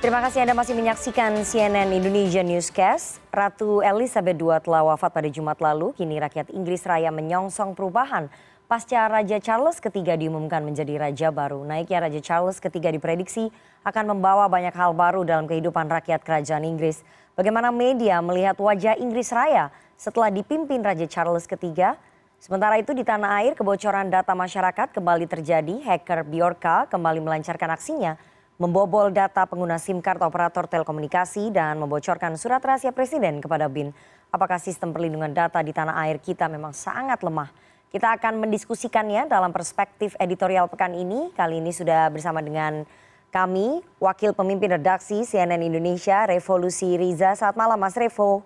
Terima kasih Anda masih menyaksikan CNN Indonesia Newscast. Ratu Elizabeth II telah wafat pada Jumat lalu. Kini rakyat Inggris Raya menyongsong perubahan pasca Raja Charles III diumumkan menjadi raja baru. Naiknya Raja Charles III diprediksi akan membawa banyak hal baru dalam kehidupan rakyat kerajaan Inggris. Bagaimana media melihat wajah Inggris Raya setelah dipimpin Raja Charles III? Sementara itu di tanah air kebocoran data masyarakat kembali terjadi. Hacker Bjorka kembali melancarkan aksinya membobol data pengguna SIM card operator telekomunikasi dan membocorkan surat rahasia presiden kepada BIN. Apakah sistem perlindungan data di tanah air kita memang sangat lemah? Kita akan mendiskusikannya dalam perspektif editorial pekan ini. Kali ini sudah bersama dengan kami, Wakil Pemimpin Redaksi CNN Indonesia, Revolusi Riza. Selamat malam Mas Revo.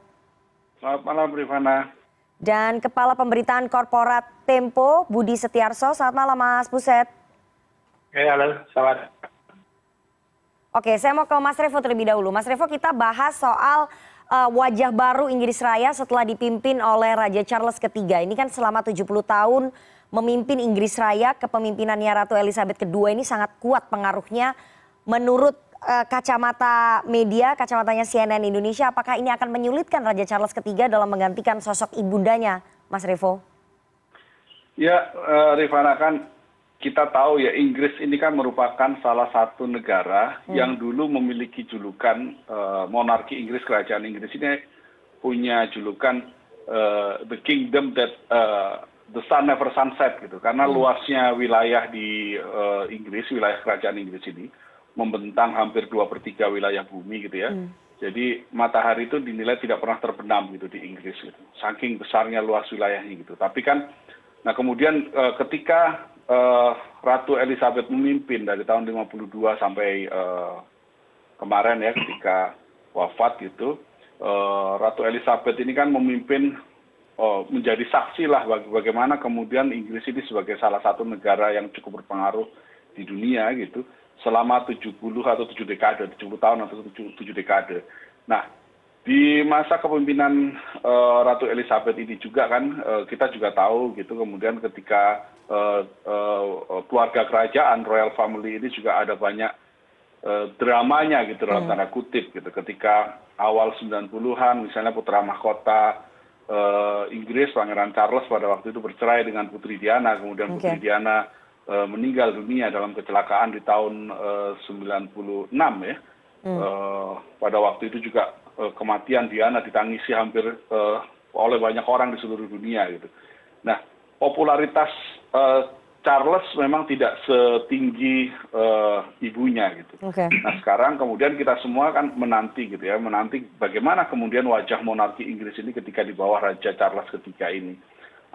Selamat malam Rifana. Dan Kepala Pemberitaan Korporat Tempo, Budi Setiarso. Selamat malam Mas Buset. Ya, halo, selamat Oke, saya mau ke Mas Revo terlebih dahulu. Mas Revo, kita bahas soal uh, wajah baru Inggris Raya setelah dipimpin oleh Raja Charles III. Ini kan selama 70 tahun memimpin Inggris Raya, kepemimpinannya Ratu Elizabeth II ini sangat kuat pengaruhnya. Menurut uh, kacamata media, kacamatanya CNN Indonesia, apakah ini akan menyulitkan Raja Charles III dalam menggantikan sosok ibundanya, Mas Revo? Ya, uh, Rifana kan kita tahu ya inggris ini kan merupakan salah satu negara hmm. yang dulu memiliki julukan uh, monarki inggris kerajaan inggris ini punya julukan uh, the kingdom that uh, the sun never sunset gitu karena hmm. luasnya wilayah di inggris wilayah kerajaan inggris ini membentang hampir dua per tiga wilayah bumi gitu ya hmm. jadi matahari itu dinilai tidak pernah terbenam gitu di inggris gitu saking besarnya luas wilayahnya gitu tapi kan nah kemudian ketika Ratu Elizabeth memimpin dari tahun 52 sampai uh, kemarin ya ketika wafat gitu, uh, Ratu Elizabeth ini kan memimpin uh, menjadi saksi lah bagaimana kemudian Inggris ini sebagai salah satu negara yang cukup berpengaruh di dunia gitu selama 70 atau 7 dekade, 70 tahun atau 7, 7 dekade. Nah, di masa kepemimpinan uh, Ratu Elizabeth ini juga kan uh, kita juga tahu gitu kemudian ketika keluarga kerajaan royal family ini juga ada banyak uh, dramanya gitu dalam hmm. tanda kutip gitu ketika awal 90-an misalnya putra mahkota uh, Inggris Pangeran Charles pada waktu itu bercerai dengan Putri Diana kemudian. Putri Diana uh, meninggal dunia dalam kecelakaan di tahun uh, 96 ya. Hmm. Uh, pada waktu itu juga Eh, kematian diana ditangisi hampir eh, oleh banyak orang di seluruh dunia gitu. Nah, popularitas eh, Charles memang tidak setinggi uh, ibunya gitu. Nah sekarang kemudian kita semua kan menanti gitu ya, menanti bagaimana kemudian wajah monarki Inggris ini ketika di bawah Raja Charles ketiga ini.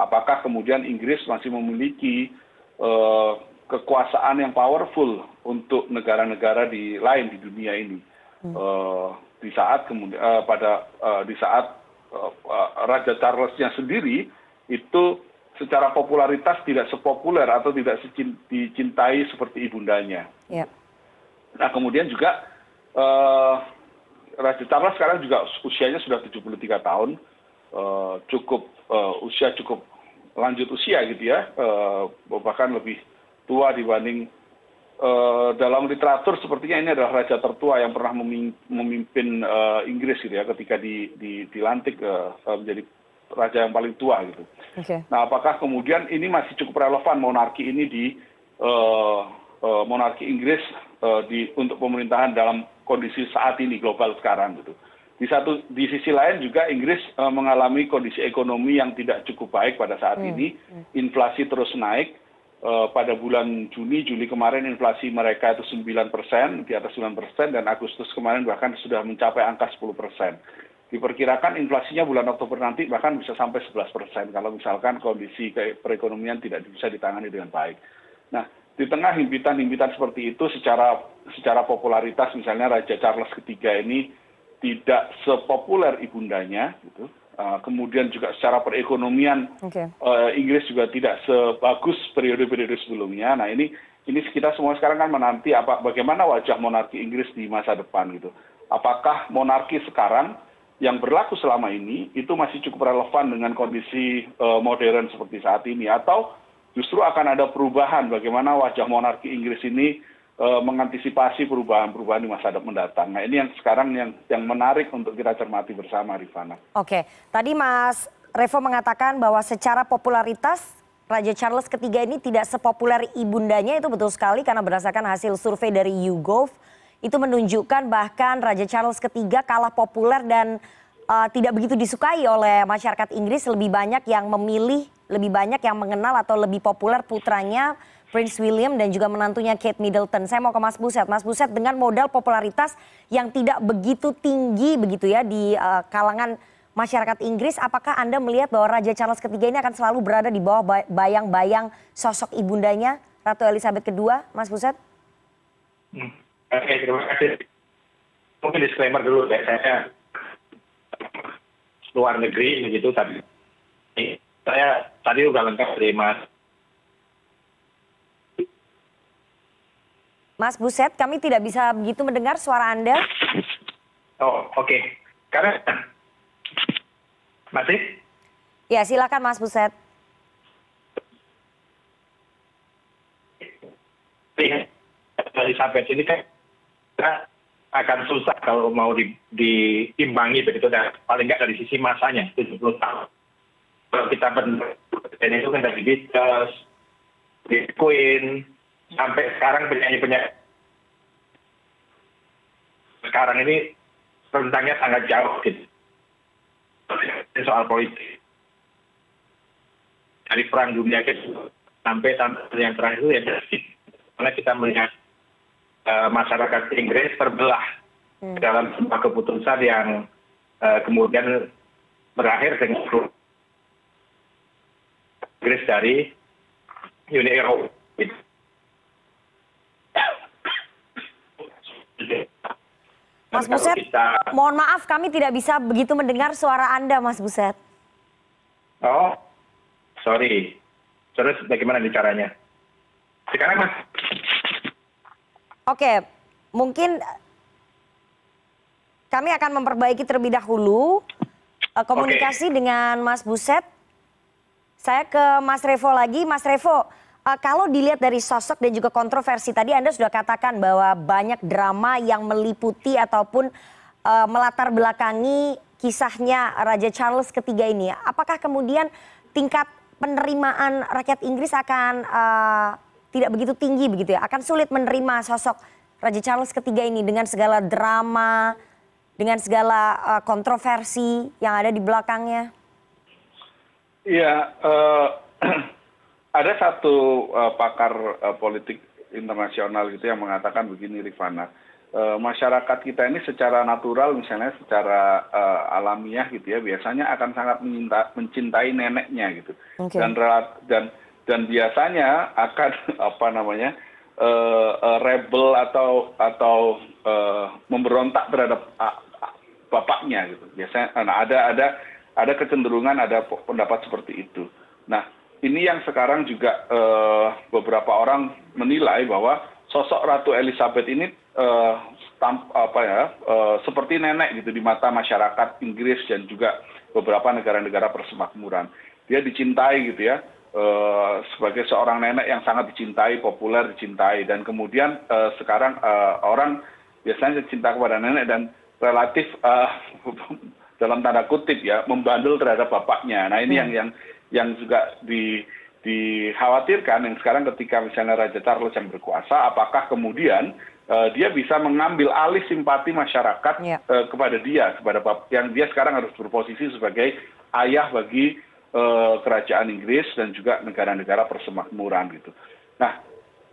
Apakah kemudian Inggris masih memiliki uh, kekuasaan yang powerful untuk negara-negara di lain di dunia ini? Hmm. Uh, di saat kemudian uh, pada uh, di saat uh, uh, Raja Charlesnya sendiri itu secara popularitas tidak sepopuler atau tidak dicintai seperti ibundanya. Yeah. Nah kemudian juga uh, Raja Charles sekarang juga usianya sudah 73 tahun, uh, cukup uh, usia cukup lanjut usia gitu ya, uh, bahkan lebih tua dibanding Eh, dalam literatur sepertinya ini adalah raja tertua yang pernah memimpin uh, Inggris gitu ya ketika di, di, dilantik uh, menjadi raja yang paling tua gitu. Okay. Nah, apakah kemudian ini masih cukup relevan monarki ini di uh, uh, monarki Inggris uh, di untuk pemerintahan dalam kondisi saat ini global sekarang gitu. Di satu di sisi lain juga Inggris uh, mengalami kondisi ekonomi yang tidak cukup baik pada saat hmm. ini, inflasi terus naik Eh, pada bulan Juni, Juli kemarin inflasi mereka itu 9 persen, di atas 9 persen, dan Agustus kemarin bahkan sudah mencapai angka 10 persen. Diperkirakan inflasinya bulan Oktober nanti bahkan bisa sampai 11 persen kalau misalkan kondisi perekonomian tidak bisa ditangani dengan baik. Nah, di tengah himpitan-himpitan seperti itu secara secara popularitas misalnya Raja Charles III ini tidak sepopuler ibundanya gitu Eh, kemudian juga secara perekonomian eh, Inggris juga tidak sebagus periode-periode sebelumnya. Nah ini ini kita semua sekarang kan menanti apa bagaimana wajah monarki Inggris di masa depan gitu. Apakah monarki sekarang yang berlaku selama ini itu masih cukup relevan dengan kondisi uh, modern seperti saat ini atau justru akan ada perubahan bagaimana wajah monarki Inggris ini eh, mengantisipasi perubahan-perubahan di masa mendatang. Nah ini yang sekarang yang yang menarik untuk kita cermati bersama, Rifana. Oke, tadi Mas Revo mengatakan bahwa secara popularitas Raja Charles ketiga ini tidak sepopuler ibundanya itu betul sekali karena berdasarkan hasil survei dari YouGov itu menunjukkan bahkan Raja Charles ketiga kalah populer dan uh, tidak begitu disukai oleh masyarakat Inggris lebih banyak yang memilih lebih banyak yang mengenal atau lebih populer putranya Prince William dan juga menantunya Kate Middleton. Saya mau ke Mas Buset. Mas Buset dengan modal popularitas yang tidak begitu tinggi begitu ya di uh, kalangan masyarakat Inggris, apakah Anda melihat bahwa Raja Charles III ini akan selalu berada di bawah bayang-bayang sosok ibundanya Ratu Elizabeth II, Mas Buset? Hmm. Oke, terima kasih. Mungkin disclaimer dulu ya, saya luar negeri begitu, tapi saya tadi udah lengkap dari Mas. Mas Buset, kami tidak bisa begitu mendengar suara Anda. Oh, oke. Okay. Karena masih? Ya, silakan Mas Buset. Elizabeth ini kan akan susah kalau mau di, diimbangi begitu dan paling nggak dari sisi masanya 70 tahun. Kalau kita benar itu kan dari Beatles, Queen, sampai sekarang penyanyi-penyanyi. Sekarang ini rentangnya sangat jauh gitu. Soal politik. Dari perang dunia kedua sampai sampai yang terakhir itu ya karena kita melihat masyarakat Inggris terbelah hmm. dalam sebuah keputusan yang uh, kemudian berakhir dengan Inggris dari Uni Eropa. Mas Buset, kita... mohon maaf kami tidak bisa begitu mendengar suara Anda, Mas Buset. Oh, sorry. Terus bagaimana caranya? Sekarang Mas. Oke, mungkin kami akan memperbaiki terlebih dahulu uh, komunikasi dengan Mas Buset. Saya ke Mas Revo lagi. Mas Revo, uh, kalau dilihat dari sosok dan juga kontroversi tadi anda sudah katakan bahwa banyak drama yang meliputi ataupun uh, melatar belakangi kisahnya Raja Charles ketiga ini. Apakah kemudian tingkat penerimaan rakyat Inggris akan uh, tidak begitu tinggi begitu ya? Akan sulit menerima sosok Raja Charles ketiga ini dengan segala drama, dengan segala uh, kontroversi yang ada di belakangnya? Iya. Uh ada satu uh, pakar uh, politik internasional gitu yang mengatakan begini Rifana, uh, masyarakat kita ini secara natural misalnya secara uh, alamiah gitu ya biasanya akan sangat mencinta, mencintai neneknya gitu okay. dan dan dan biasanya akan apa namanya uh, uh, rebel atau atau uh, memberontak terhadap bapaknya gitu. Biasanya nah, ada ada ada kecenderungan ada pendapat seperti itu. Nah ini yang sekarang juga eh, beberapa orang menilai bahwa sosok Ratu Elizabeth ini eh, apa ya eh, seperti nenek gitu di mata masyarakat Inggris dan juga beberapa negara-negara persemakmuran. Dia dicintai gitu ya sebagai seorang nenek yang sangat dicintai, populer dicintai dan kemudian sekarang orang biasanya cinta kepada nenek dan relatif dalam tanda kutip ya membandel terhadap bapaknya. Nah ini yang yang yang juga di dikhawatirkan yang sekarang ketika misalnya Raja Charles yang berkuasa, apakah kemudian uh, dia bisa mengambil alih simpati masyarakat yeah. uh, kepada dia, kepada yang dia sekarang harus berposisi sebagai ayah bagi kerajaan Inggris dan juga negara-negara persemakmuran gitu. Nah,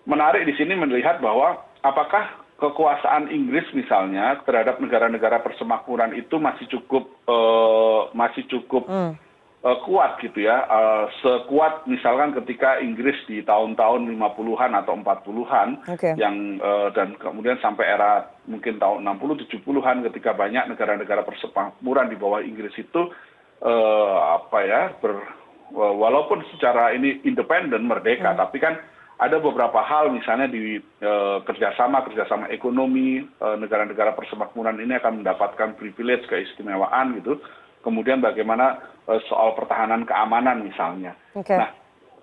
menarik di sini melihat bahwa apakah kekuasaan Inggris misalnya terhadap negara-negara persemakmuran itu masih cukup uh, masih cukup mm Eh, kuat gitu ya uh, sekuat misalkan ketika Inggris di tahun-tahun 50-an atau 40-an okay. yang uh, dan kemudian sampai era mungkin tahun 60 70-an ketika banyak negara-negara persemakmuran di bawah Inggris itu apa ya walaupun secara ini independen merdeka hmm. tapi kan ada beberapa hal misalnya di uh, kerjasama kerjasama ekonomi negara-negara uh, persemakmuran ini akan mendapatkan privilege keistimewaan gitu kemudian bagaimana eh, soal pertahanan keamanan misalnya. nah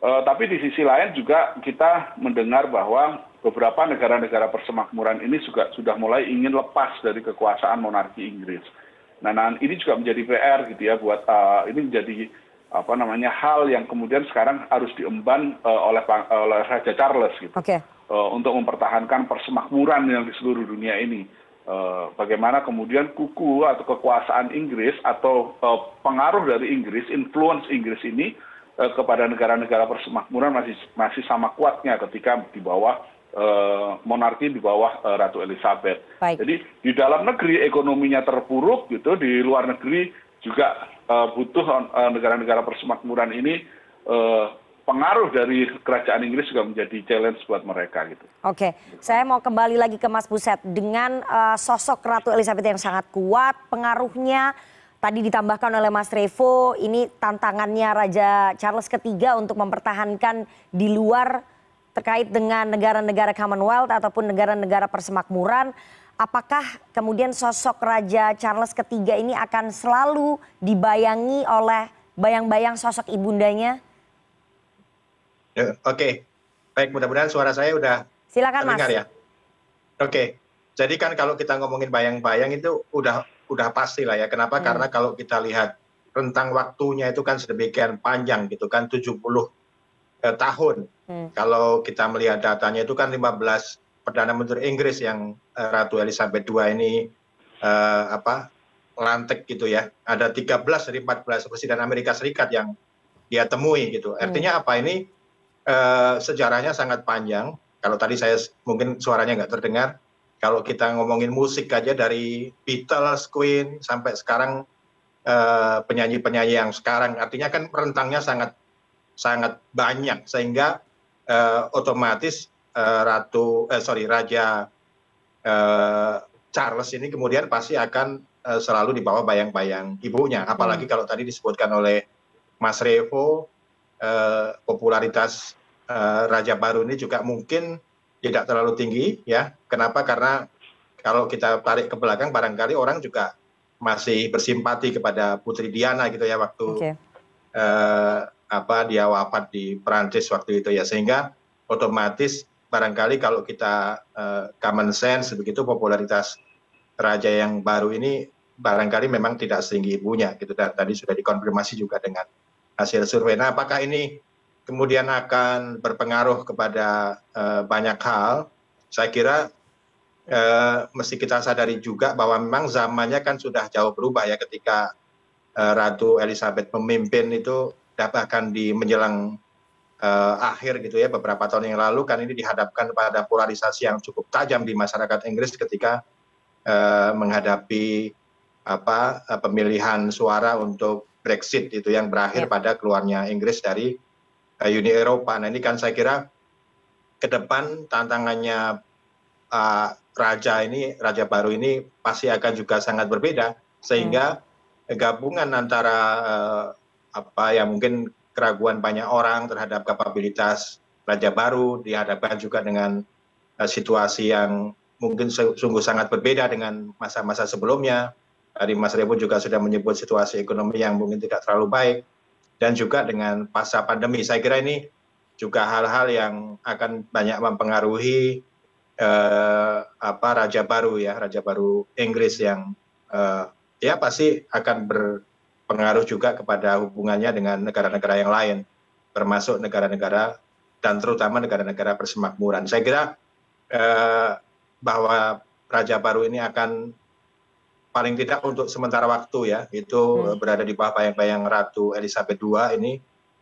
eh, tapi di sisi lain juga kita mendengar bahwa beberapa negara-negara persemakmuran ini juga sudah mulai ingin lepas dari kekuasaan monarki Inggris. Nah, nah ini juga menjadi PR gitu ya buat uh, ini menjadi apa namanya hal yang kemudian sekarang harus diemban uh, oleh oleh Raja Charles gitu. Untuk mempertahankan persemakmuran yang di seluruh dunia ini. Bagaimana kemudian kuku atau kekuasaan Inggris atau uh, pengaruh dari Inggris, influence Inggris ini kepada negara-negara persemakmuran masih masih sama kuatnya ketika di bawah monarki di bawah uh, Ratu Elizabeth. Baik. Jadi di dalam negeri ekonominya terpuruk gitu, di luar negeri juga uh, butuh negara-negara uh, persemakmuran ini uh, pengaruh dari kerajaan Inggris juga menjadi challenge buat mereka gitu. Oke, saya mau kembali lagi ke Mas Buset dengan uh, sosok Ratu Elizabeth yang sangat kuat, pengaruhnya tadi ditambahkan oleh Mas Revo, ini tantangannya Raja Charles III untuk mempertahankan di luar terkait dengan negara-negara Commonwealth ataupun negara-negara persemakmuran. Apakah kemudian sosok Raja Charles III ini akan selalu dibayangi oleh bayang-bayang sosok ibundanya? Ya, oke, baik mudah-mudahan suara saya udah Silakan terdengar Mas. ya. Oke, jadi kan kalau kita ngomongin bayang-bayang itu udah udah pasti lah ya. Kenapa? Hmm. Karena kalau kita lihat rentang waktunya itu kan sedemikian panjang gitu kan 70 eh, tahun. Hmm. Kalau kita melihat datanya itu kan 15 perdana menteri Inggris yang eh, Ratu Elizabeth II ini eh, apa lantik gitu ya. Ada 13 dari 14 presiden Amerika Serikat yang dia temui gitu. Hmm. Artinya apa ini Eh, sejarahnya sangat panjang kalau tadi saya mungkin suaranya nggak terdengar kalau kita ngomongin musik aja dari Beatles, Queen sampai sekarang eh, penyanyi-penyanyi yang sekarang artinya kan rentangnya sangat sangat banyak sehingga uh, otomatis uh, ratu eh, sorry raja uh, Charles ini kemudian pasti akan uh, selalu dibawa bayang-bayang ibunya apalagi hmm. kalau tadi disebutkan oleh Mas Revo Eh, popularitas eh, raja baru ini juga mungkin tidak terlalu tinggi ya kenapa karena kalau kita tarik ke belakang barangkali orang juga masih bersimpati kepada Putri Diana gitu ya waktu okay. eh, apa dia wafat di Perancis waktu itu ya sehingga otomatis barangkali kalau kita eh, common sense begitu popularitas raja yang baru ini barangkali memang tidak setinggi ibunya gitu dan tadi sudah dikonfirmasi juga dengan hasil survei. Nah, apakah ini kemudian akan berpengaruh kepada uh, banyak hal? Saya kira uh, mesti kita sadari juga bahwa memang zamannya kan sudah jauh berubah ya ketika uh, Ratu Elizabeth memimpin itu bahkan di menjelang uh, akhir gitu ya beberapa tahun yang lalu kan ini dihadapkan pada polarisasi yang cukup tajam di masyarakat Inggris ketika uh, menghadapi apa pemilihan suara untuk Brexit itu yang berakhir ya. pada keluarnya Inggris dari uh, Uni Eropa. Nah ini kan saya kira ke depan tantangannya uh, raja ini, raja baru ini pasti akan juga sangat berbeda sehingga hmm. gabungan antara uh, apa ya mungkin keraguan banyak orang terhadap kapabilitas raja baru dihadapkan juga dengan uh, situasi yang mungkin sungguh sangat berbeda dengan masa-masa sebelumnya tadi Mas Revo juga sudah menyebut situasi ekonomi yang mungkin tidak terlalu baik dan juga dengan pasca pandemi. Saya kira ini juga hal-hal yang akan banyak mempengaruhi eh, apa raja baru ya, raja baru Inggris yang eh, ya pasti akan berpengaruh juga kepada hubungannya dengan negara-negara yang lain, termasuk negara-negara dan terutama negara-negara persemakmuran. Saya kira eh, bahwa raja baru ini akan paling tidak untuk sementara waktu ya itu hmm. berada di bawah bayang-bayang Ratu Elizabeth II ini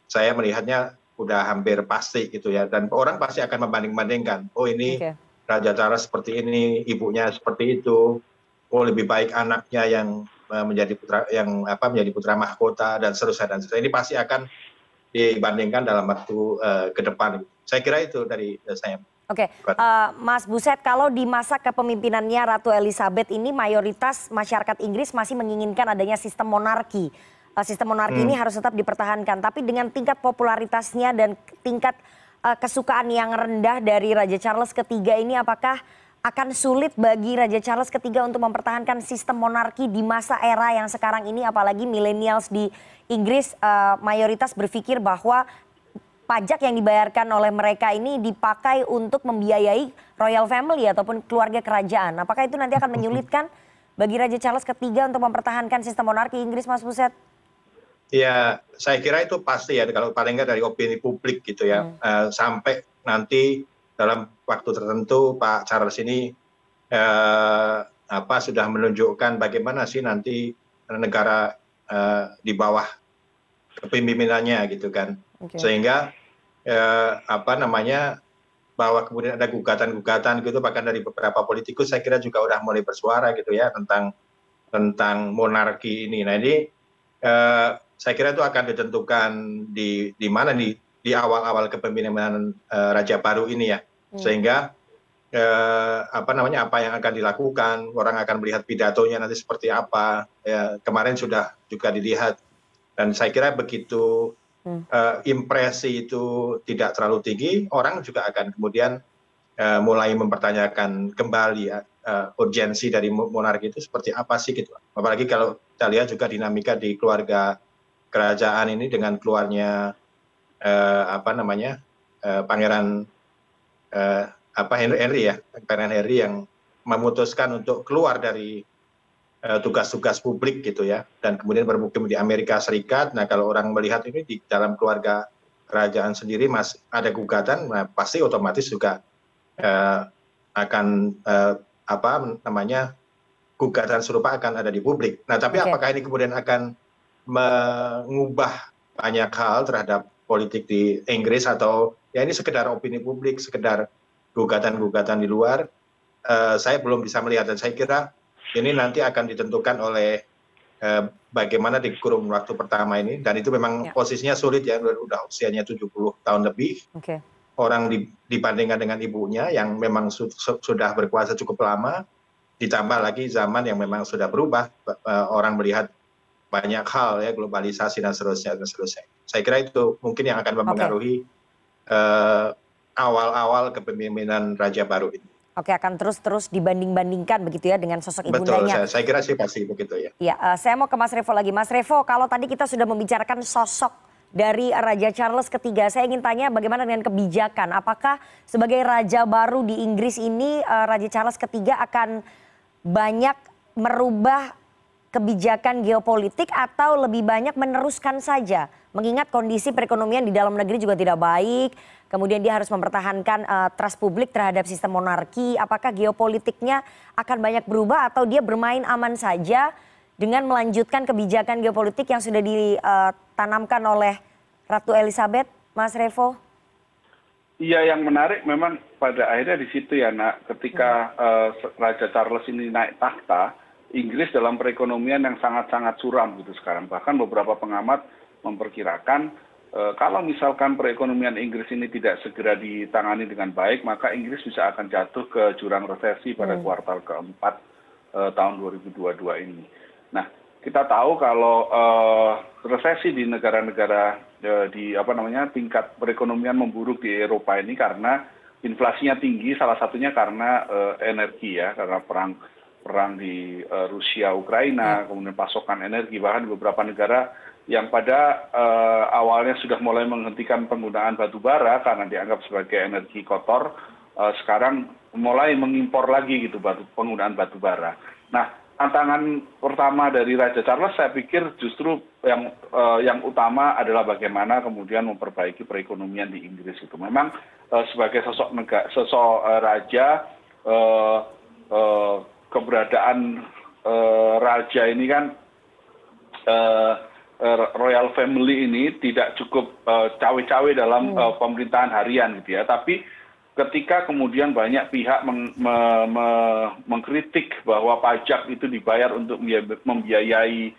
saya melihatnya udah hampir pasti gitu ya dan orang pasti akan membanding-bandingkan oh ini okay. Raja Charles seperti ini ibunya seperti itu oh lebih baik anaknya yang menjadi putra yang apa menjadi putra mahkota dan seterusnya dan seterusnya. Ini pasti akan dibandingkan dalam waktu uh, ke depan. Saya kira itu dari uh, saya. Oke, uh, Mas Buset, kalau di masa kepemimpinannya Ratu Elizabeth ini mayoritas masyarakat Inggris masih menginginkan adanya sistem monarki. Uh, sistem monarki hmm. ini harus tetap dipertahankan, tapi dengan tingkat popularitasnya dan tingkat uh, kesukaan yang rendah dari Raja Charles III ini, apakah akan sulit bagi Raja Charles III untuk mempertahankan sistem monarki di masa era yang sekarang ini, apalagi millennials di Inggris uh, mayoritas berpikir bahwa pajak yang dibayarkan oleh mereka ini dipakai untuk membiayai royal family ataupun keluarga kerajaan. Apakah itu nanti akan menyulitkan bagi Raja Charles III untuk mempertahankan sistem monarki Inggris, Mas Buset? Ya, saya kira itu pasti ya, kalau paling nggak dari opini publik gitu ya. Hmm. Uh, sampai nanti dalam waktu tertentu Pak Charles ini uh, apa sudah menunjukkan bagaimana sih nanti negara uh, di bawah kepemimpinannya gitu kan. Okay. Sehingga uh, apa namanya bahwa kemudian ada gugatan-gugatan gitu bahkan dari beberapa politikus saya kira juga udah mulai bersuara gitu ya tentang tentang monarki ini. Nah ini eh, saya kira itu akan ditentukan di di mana di di awal-awal kepemimpinan eh, Raja baru ini ya, hmm. sehingga eh, apa namanya apa yang akan dilakukan orang akan melihat pidatonya nanti seperti apa. Ya, kemarin sudah juga dilihat dan saya kira begitu hmm. uh, impresi itu tidak terlalu tinggi, orang juga akan kemudian uh, mulai mempertanyakan kembali ya, uh, urgensi dari monarki itu seperti apa sih gitu. Apalagi kalau kita lihat juga dinamika di keluarga kerajaan ini dengan keluarnya uh, apa namanya uh, pangeran uh, apa Henry, Henry ya, pangeran Henry yang memutuskan untuk keluar dari Eh, tugas-tugas publik gitu ya dan kemudian bermukim di Amerika Serikat. Nah kalau orang melihat ini di dalam keluarga kerajaan sendiri mas ada gugatan, nah, pasti otomatis juga uh, akan uh, apa namanya gugatan serupa akan ada di publik. Nah tapi okay. apakah ini kemudian akan mengubah banyak hal terhadap politik di Inggris atau ya ini sekedar opini publik, sekedar gugatan-gugatan di luar, uh, saya belum bisa melihat dan saya kira ini nanti akan ditentukan oleh eh, bagaimana di kurun waktu pertama ini dan itu memang ya. posisinya sulit ya udah usianya 70 tahun lebih okay. orang di, dibandingkan dengan ibunya yang memang su, su, sudah berkuasa cukup lama ditambah lagi zaman yang memang sudah berubah uh, orang melihat banyak hal ya globalisasi dan seterusnya dan seterusnya saya kira itu mungkin yang akan mempengaruhi okay. uh, eh, awal-awal kepemimpinan raja baru ini Oke, akan terus-terus dibanding-bandingkan begitu ya dengan sosok ibundanya. Betul, saya, saya kira sih pasti begitu ya. Iya, uh, saya mau ke Mas Revo lagi. Mas Revo, kalau tadi kita sudah membicarakan sosok dari Raja Charles ketiga, saya ingin tanya bagaimana dengan kebijakan? Apakah sebagai raja baru di Inggris ini uh, Raja Charles ketiga akan banyak merubah kebijakan geopolitik atau lebih banyak meneruskan saja? Mengingat kondisi perekonomian di dalam negeri juga tidak baik, kemudian dia harus mempertahankan uh, trust publik terhadap sistem monarki. Apakah geopolitiknya akan banyak berubah atau dia bermain aman saja dengan melanjutkan kebijakan geopolitik yang sudah ditanamkan oleh Ratu Elizabeth, Mas Revo? Iya, yang menarik memang pada akhirnya di situ ya, nak. Ketika uh, Raja Charles ini naik takhta, Inggris dalam perekonomian yang sangat-sangat suram gitu sekarang. Bahkan beberapa pengamat memperkirakan Eh, kalau misalkan perekonomian Inggris ini tidak segera ditangani dengan baik, maka Inggris bisa akan jatuh ke jurang resesi pada hmm. kuartal keempat uh, tahun 2022 ini. Nah, kita tahu kalau uh, resesi di negara-negara uh, di apa namanya tingkat perekonomian memburuk di Eropa ini karena inflasinya tinggi, salah satunya karena uh, energi ya, karena perang perang di uh, Rusia Ukraina, hmm. kemudian pasokan energi bahkan di beberapa negara yang pada uh, awalnya sudah mulai menghentikan penggunaan batu bara karena dianggap sebagai energi kotor, uh, sekarang mulai mengimpor lagi gitu batu, penggunaan batu bara. Nah, tantangan pertama dari Raja Charles saya pikir justru yang uh, yang utama adalah bagaimana kemudian memperbaiki perekonomian di Inggris itu. Memang uh, sebagai sosok negara, sosok uh, raja uh, uh, keberadaan uh, raja ini kan uh, Eh, royal family ini tidak cukup eh, cawe cawe dalam hmm. eh, pemerintahan harian gitu ya tapi ketika kemudian banyak pihak mengkritik bahwa pajak itu dibayar untuk membiayai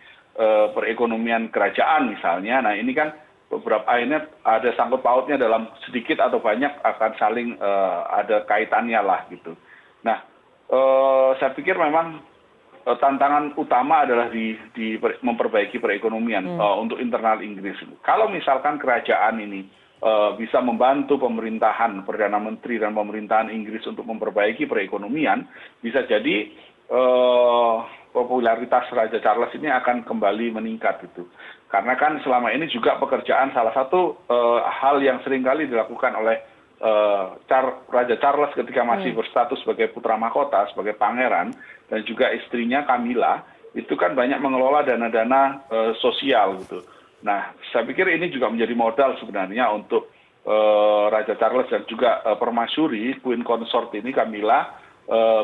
perekonomian kerajaan misalnya nah ini kan beberapa akhirnya ada sangkut pautnya dalam sedikit atau banyak akan saling ada kaitannya lah gitu nah saya pikir memang Eh, tantangan utama adalah di, di memperbaiki perekonomian hmm. uh, untuk internal Inggris. Kalau misalkan kerajaan ini uh, bisa membantu pemerintahan perdana menteri dan pemerintahan Inggris untuk memperbaiki perekonomian, bisa jadi uh, popularitas Raja Charles ini akan kembali meningkat itu. karena kan selama ini juga pekerjaan salah satu hal yang sering kali dilakukan oleh Raja Charles ketika masih berstatus sebagai putra mahkota, sebagai pangeran, dan juga istrinya Camilla, itu kan banyak mengelola dana-dana sosial gitu. Nah, saya pikir ini juga menjadi modal sebenarnya untuk Raja Charles dan juga permasyuri Queen Consort ini Camilla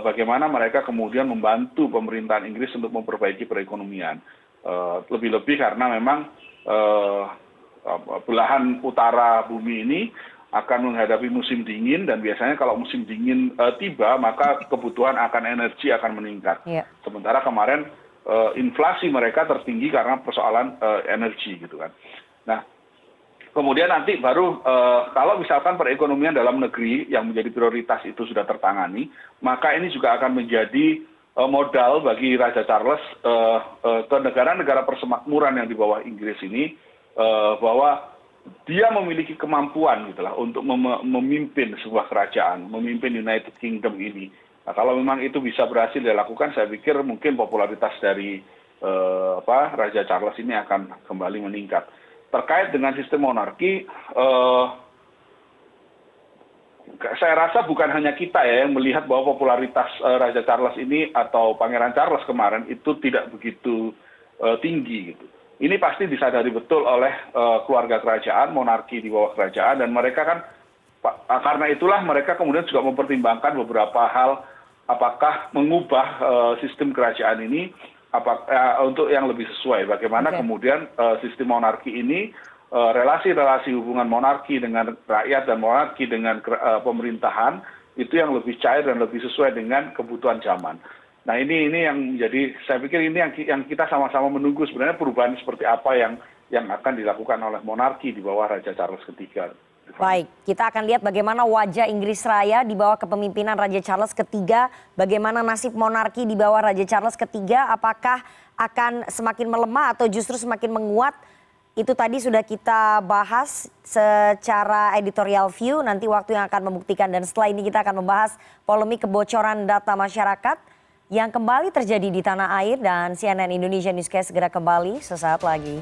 bagaimana mereka kemudian membantu pemerintahan Inggris untuk memperbaiki perekonomian lebih-lebih karena memang belahan utara bumi ini akan menghadapi musim dingin dan biasanya kalau musim dingin tiba maka kebutuhan akan energi akan meningkat. Sementara kemarin inflasi mereka tertinggi karena persoalan energi gitu kan. Nah, kemudian nanti baru kalau misalkan perekonomian dalam negeri yang menjadi prioritas itu sudah tertangani, maka ini juga akan menjadi modal bagi Raja Charles ke negara-negara persemakmuran yang di bawah Inggris ini bahwa dia memiliki kemampuan gitu lah untuk memimpin sebuah kerajaan, memimpin United Kingdom ini. Nah, kalau memang itu bisa berhasil dilakukan, saya pikir mungkin popularitas dari apa, Raja Charles ini akan kembali meningkat. Terkait dengan sistem monarki, saya rasa bukan hanya kita ya yang melihat bahwa popularitas Raja Charles ini atau Pangeran Charles kemarin itu tidak begitu tinggi gitu ini pasti disadari betul oleh keluarga kerajaan monarki di bawah kerajaan dan mereka kan karena itulah mereka kemudian juga mempertimbangkan beberapa hal apakah mengubah sistem kerajaan ini untuk yang lebih sesuai. Bagaimana kemudian sistem monarki ini relasi relasi hubungan monarki dengan rakyat dan monarki dengan pemerintahan itu yang lebih cair dan lebih sesuai dengan kebutuhan zaman nah ini ini yang menjadi saya pikir ini yang kita sama sama menunggu. Sebenarnya perubahan seperti apa yang yang akan dilakukan oleh monarki di bawah Raja Charles III. Yang kembali terjadi di tanah air dan cnn indonesia newscast segera kembali sesaat lagi